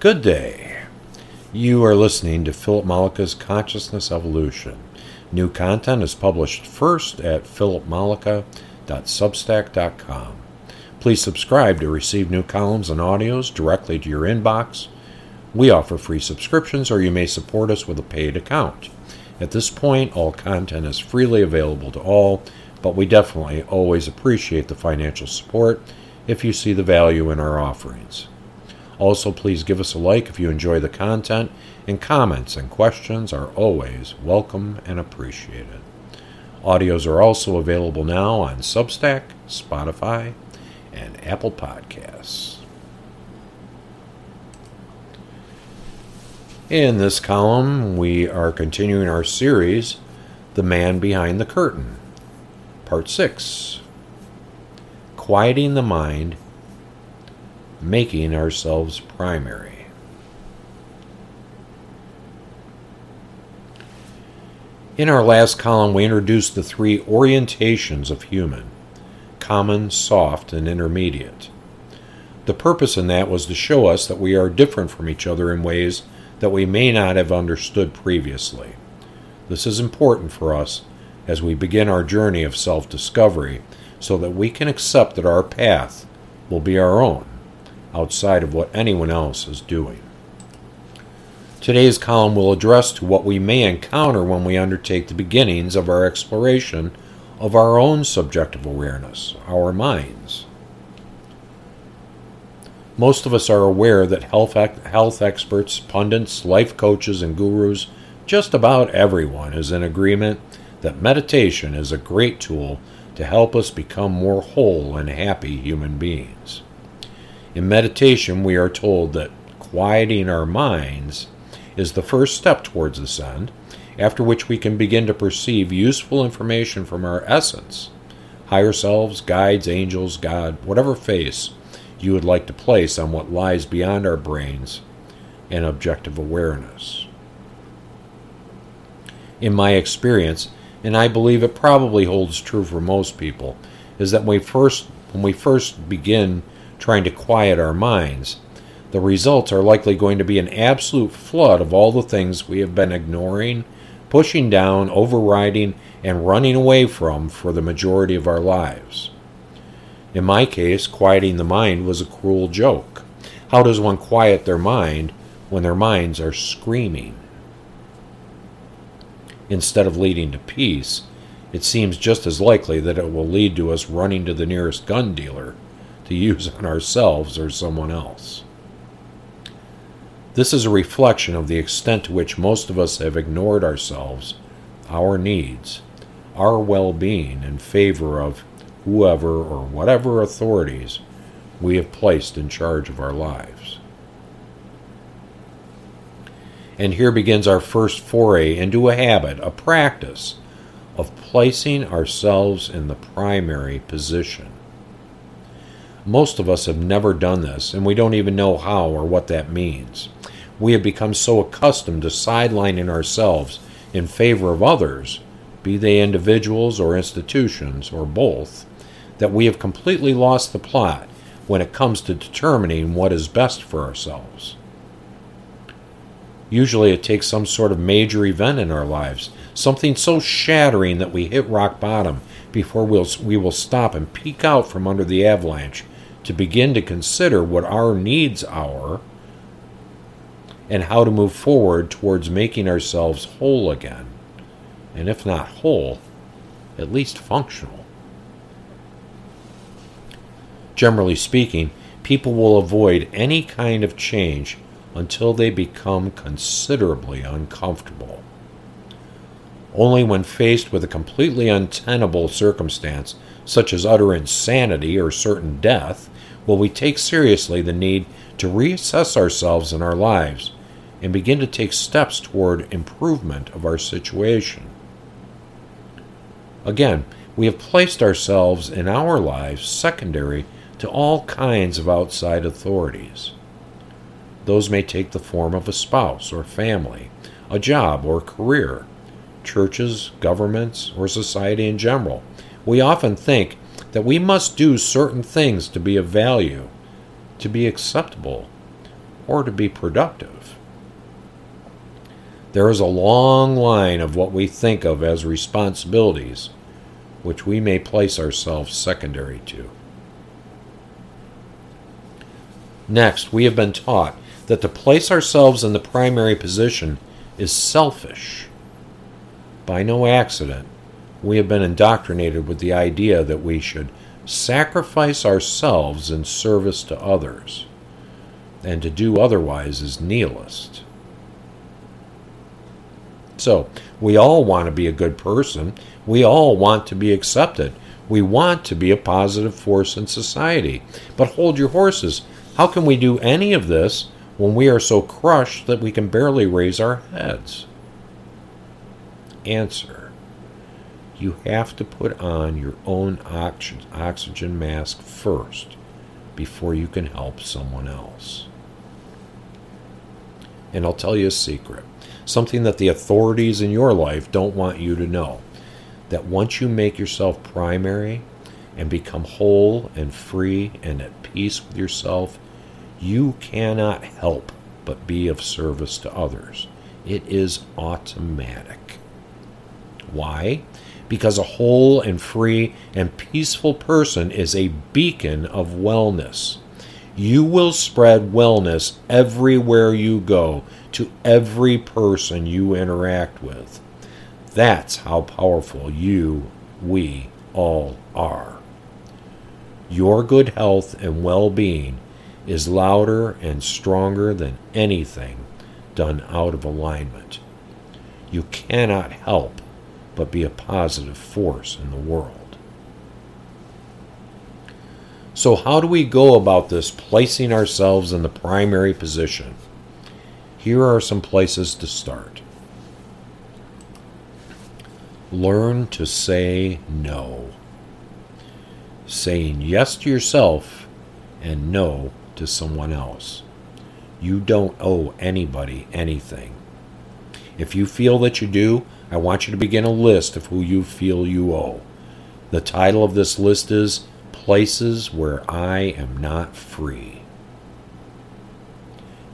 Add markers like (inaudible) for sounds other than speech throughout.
Good day. You are listening to Philip Mollica's Consciousness Evolution. New content is published first at philipmollica.substack.com. Please subscribe to receive new columns and audios directly to your inbox. We offer free subscriptions, or you may support us with a paid account. At this point, all content is freely available to all, but we definitely always appreciate the financial support if you see the value in our offerings. Also, please give us a like if you enjoy the content, and comments and questions are always welcome and appreciated. Audios are also available now on Substack, Spotify, and Apple Podcasts. In this column, we are continuing our series, The Man Behind the Curtain, Part 6 Quieting the Mind making ourselves primary. In our last column, we introduced the three orientations of human common, soft, and intermediate. The purpose in that was to show us that we are different from each other in ways that we may not have understood previously. This is important for us as we begin our journey of self discovery so that we can accept that our path will be our own outside of what anyone else is doing. Today's column will address to what we may encounter when we undertake the beginnings of our exploration of our own subjective awareness, our minds. Most of us are aware that health, health experts, pundits, life coaches, and gurus, just about everyone is in agreement that meditation is a great tool to help us become more whole and happy human beings. In meditation, we are told that quieting our minds is the first step towards this end, after which we can begin to perceive useful information from our essence higher selves, guides, angels, God, whatever face you would like to place on what lies beyond our brains and objective awareness. In my experience, and I believe it probably holds true for most people, is that when we first, when we first begin trying to quiet our minds, the results are likely going to be an absolute flood of all the things we have been ignoring, pushing down, overriding, and running away from for the majority of our lives. In my case, quieting the mind was a cruel joke. How does one quiet their mind when their minds are screaming? Instead of leading to peace, it seems just as likely that it will lead to us running to the nearest gun dealer to use on ourselves or someone else. This is a reflection of the extent to which most of us have ignored ourselves, our needs, our well being in favor of whoever or whatever authorities we have placed in charge of our lives. And here begins our first foray into a habit, a practice of placing ourselves in the primary position. Most of us have never done this, and we don't even know how or what that means. We have become so accustomed to sidelining ourselves in favor of others, be they individuals or institutions or both, that we have completely lost the plot when it comes to determining what is best for ourselves. Usually it takes some sort of major event in our lives, something so shattering that we hit rock bottom before we'll, we will stop and peek out from under the avalanche to begin to consider what our needs are and how to move forward towards making ourselves whole again. And if not whole, at least functional. Generally speaking, people will avoid any kind of change until they become considerably uncomfortable. Only when faced with a completely untenable circumstance, such as utter insanity or certain death, will we take seriously the need to reassess ourselves and our lives and begin to take steps toward improvement of our situation. Again, we have placed ourselves in our lives secondary to all kinds of outside authorities. Those may take the form of a spouse or family, a job or career, churches, governments, or society in general. We often think that we must do certain things to be of value, to be acceptable, or to be productive. There is a long line of what we think of as responsibilities, which we may place ourselves secondary to. Next, we have been taught that to place ourselves in the primary position is selfish. By no accident, we have been indoctrinated with the idea that we should sacrifice ourselves in service to others, and to do otherwise is nihilist. So, we all want to be a good person. We all want to be accepted. We want to be a positive force in society. But hold your horses. How can we do any of this when we are so crushed that we can barely raise our heads? Answer you have to put on your own oxygen mask first before you can help someone else. And I'll tell you a secret something that the authorities in your life don't want you to know. That once you make yourself primary and become whole and free and at peace with yourself, you cannot help but be of service to others. It is automatic. Why? Because a whole and free and peaceful person is a beacon of wellness. You will spread wellness everywhere you go to every person you interact with. That's how powerful you, we all are. Your good health and well being is louder and stronger than anything done out of alignment. You cannot help but be a positive force in the world. So, how do we go about this placing ourselves in the primary position? Here are some places to start. Learn to say no. Saying yes to yourself and no to someone else. You don't owe anybody anything. If you feel that you do, I want you to begin a list of who you feel you owe. The title of this list is Places Where I Am Not Free.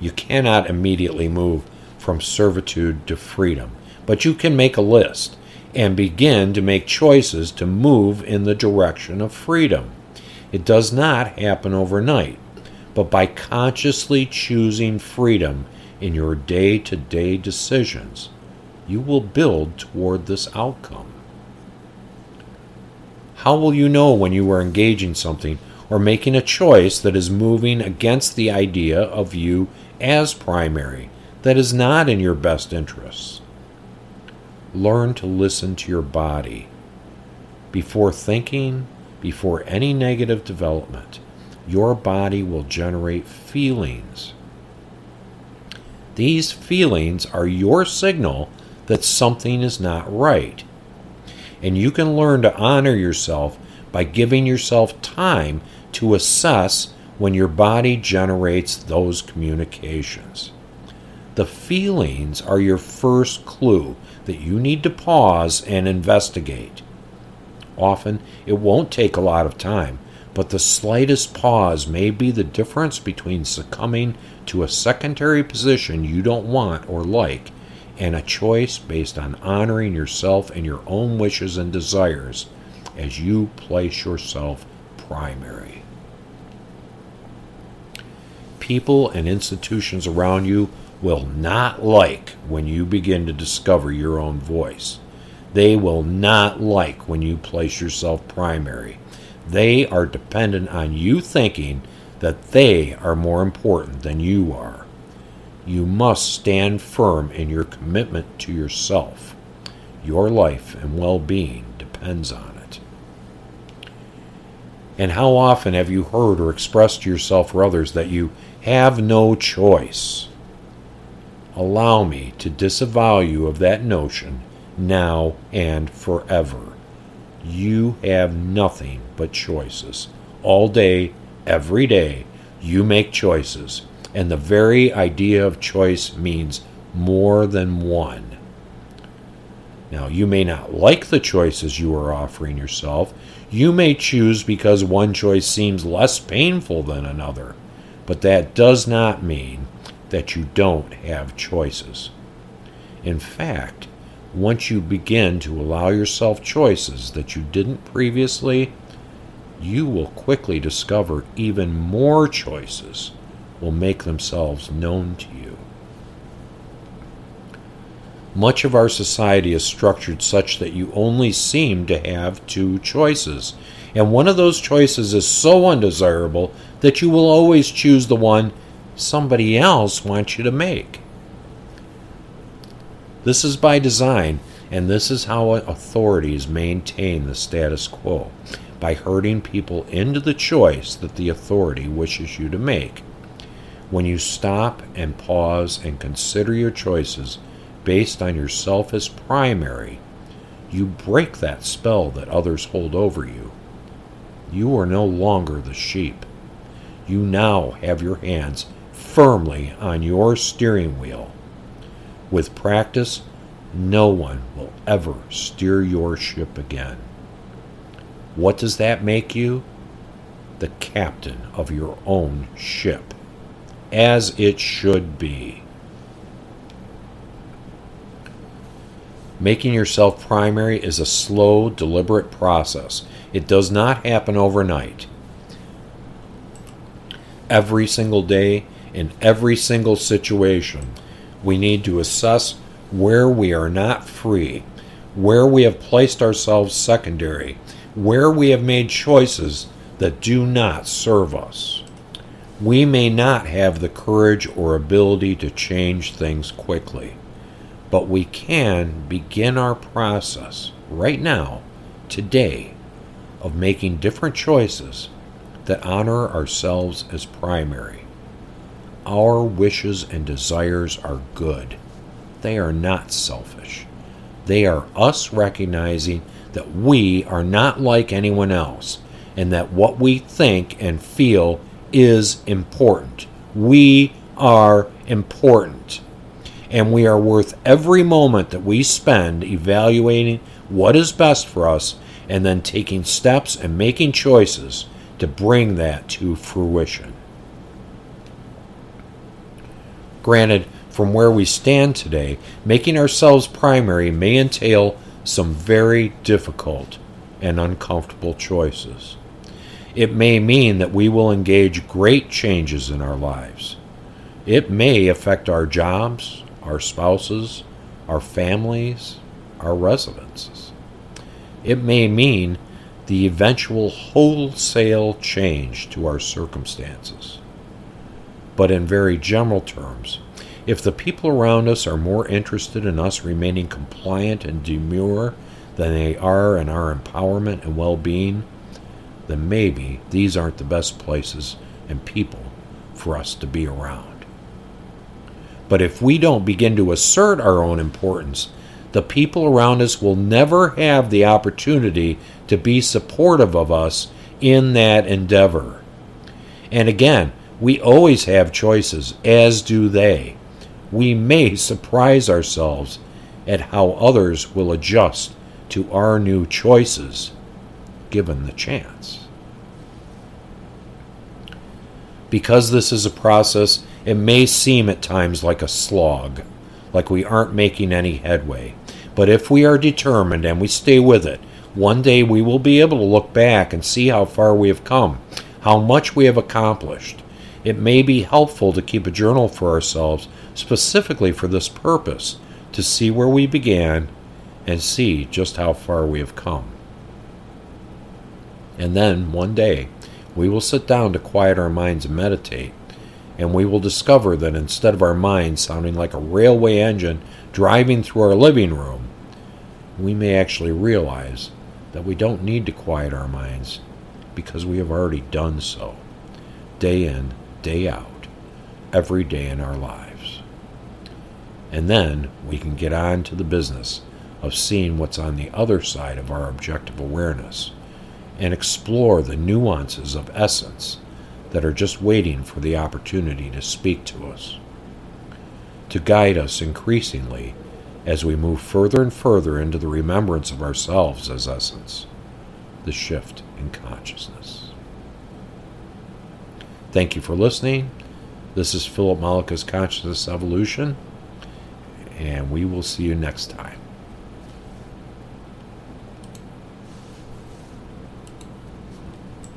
You cannot immediately move from servitude to freedom, but you can make a list and begin to make choices to move in the direction of freedom. It does not happen overnight, but by consciously choosing freedom in your day to day decisions, you will build toward this outcome. How will you know when you are engaging something or making a choice that is moving against the idea of you as primary, that is not in your best interests? Learn to listen to your body. Before thinking, before any negative development, your body will generate feelings. These feelings are your signal that something is not right. And you can learn to honor yourself by giving yourself time to assess when your body generates those communications. The feelings are your first clue that you need to pause and investigate. Often, it won't take a lot of time, but the slightest pause may be the difference between succumbing to a secondary position you don't want or like and a choice based on honoring yourself and your own wishes and desires as you place yourself primary. People and institutions around you will not like when you begin to discover your own voice. They will not like when you place yourself primary. They are dependent on you thinking that they are more important than you are you must stand firm in your commitment to yourself. Your life and well being depends on it. And how often have you heard or expressed to yourself or others that you have no choice? Allow me to disavow you of that notion now and forever. You have nothing but choices. All day, every day, you make choices and the very idea of choice means more than one. Now, you may not like the choices you are offering yourself. You may choose because one choice seems less painful than another, but that does not mean that you don't have choices. In fact, once you begin to allow yourself choices that you didn't previously, you will quickly discover even more choices will make themselves known to you. Much of our society is structured such that you only seem to have two choices, and one of those choices is so undesirable that you will always choose the one somebody else wants you to make. This is by design, and this is how authorities maintain the status quo by herding people into the choice that the authority wishes you to make. When you stop and pause and consider your choices based on yourself as primary, you break that spell that others hold over you. You are no longer the sheep. You now have your hands firmly on your steering wheel. With practice, no one will ever steer your ship again. What does that make you? The captain of your own ship, as it should be. Making yourself primary is a slow, deliberate process. It does not happen overnight. Every single day, in every single situation, we need to assess where we are not free, where we have placed ourselves secondary, where we have made choices that do not serve us. We may not have the courage or ability to change things quickly, but we can begin our process right now, today, of making different choices that honor ourselves as primary. Our wishes and desires are good. They are not selfish. They are us recognizing that we are not like anyone else and that what we think and feel is important. We are important. And we are worth every moment that we spend evaluating what is best for us and then taking steps and making choices to bring that to fruition. Granted, from where we stand today, making ourselves primary may entail some very difficult and uncomfortable choices. It may mean that we will engage great changes in our lives. It may affect our jobs, our spouses, our families, our residences. It may mean the eventual wholesale change to our circumstances. But in very general terms, if the people around us are more interested in us remaining compliant and demure than they are in our empowerment and well being, then maybe these aren't the best places and people for us to be around. But if we don't begin to assert our own importance, the people around us will never have the opportunity to be supportive of us in that endeavor. And again, we always have choices, as do they we may (laughs) surprise ourselves at how others will adjust to our new choices given the chance. Because this is a process, it may seem at times like a slog, like we aren't making any headway. But if we are determined and we stay with it, one day we will be able to look back and see how far we have come, how much we have accomplished. It may be helpful to keep a journal for ourselves specifically for this purpose to see where we began and see just how far we have come. And then one day we will sit down to quiet our minds and meditate, and we will discover that instead of our minds sounding like a railway engine driving through our living room, we may actually realize that we don't need to quiet our minds because we have already done so, day in, day out, every day in our lives. And then we can get on to the business of seeing what's on the other side of our objective awareness and explore the nuances of essence that are just waiting for the opportunity to speak to us, to guide us increasingly as we move further and further into the remembrance of ourselves as essence, the shift in consciousness. Thank you for listening This is Philip Mollica's Consciousness Evolution, and we will see you next time.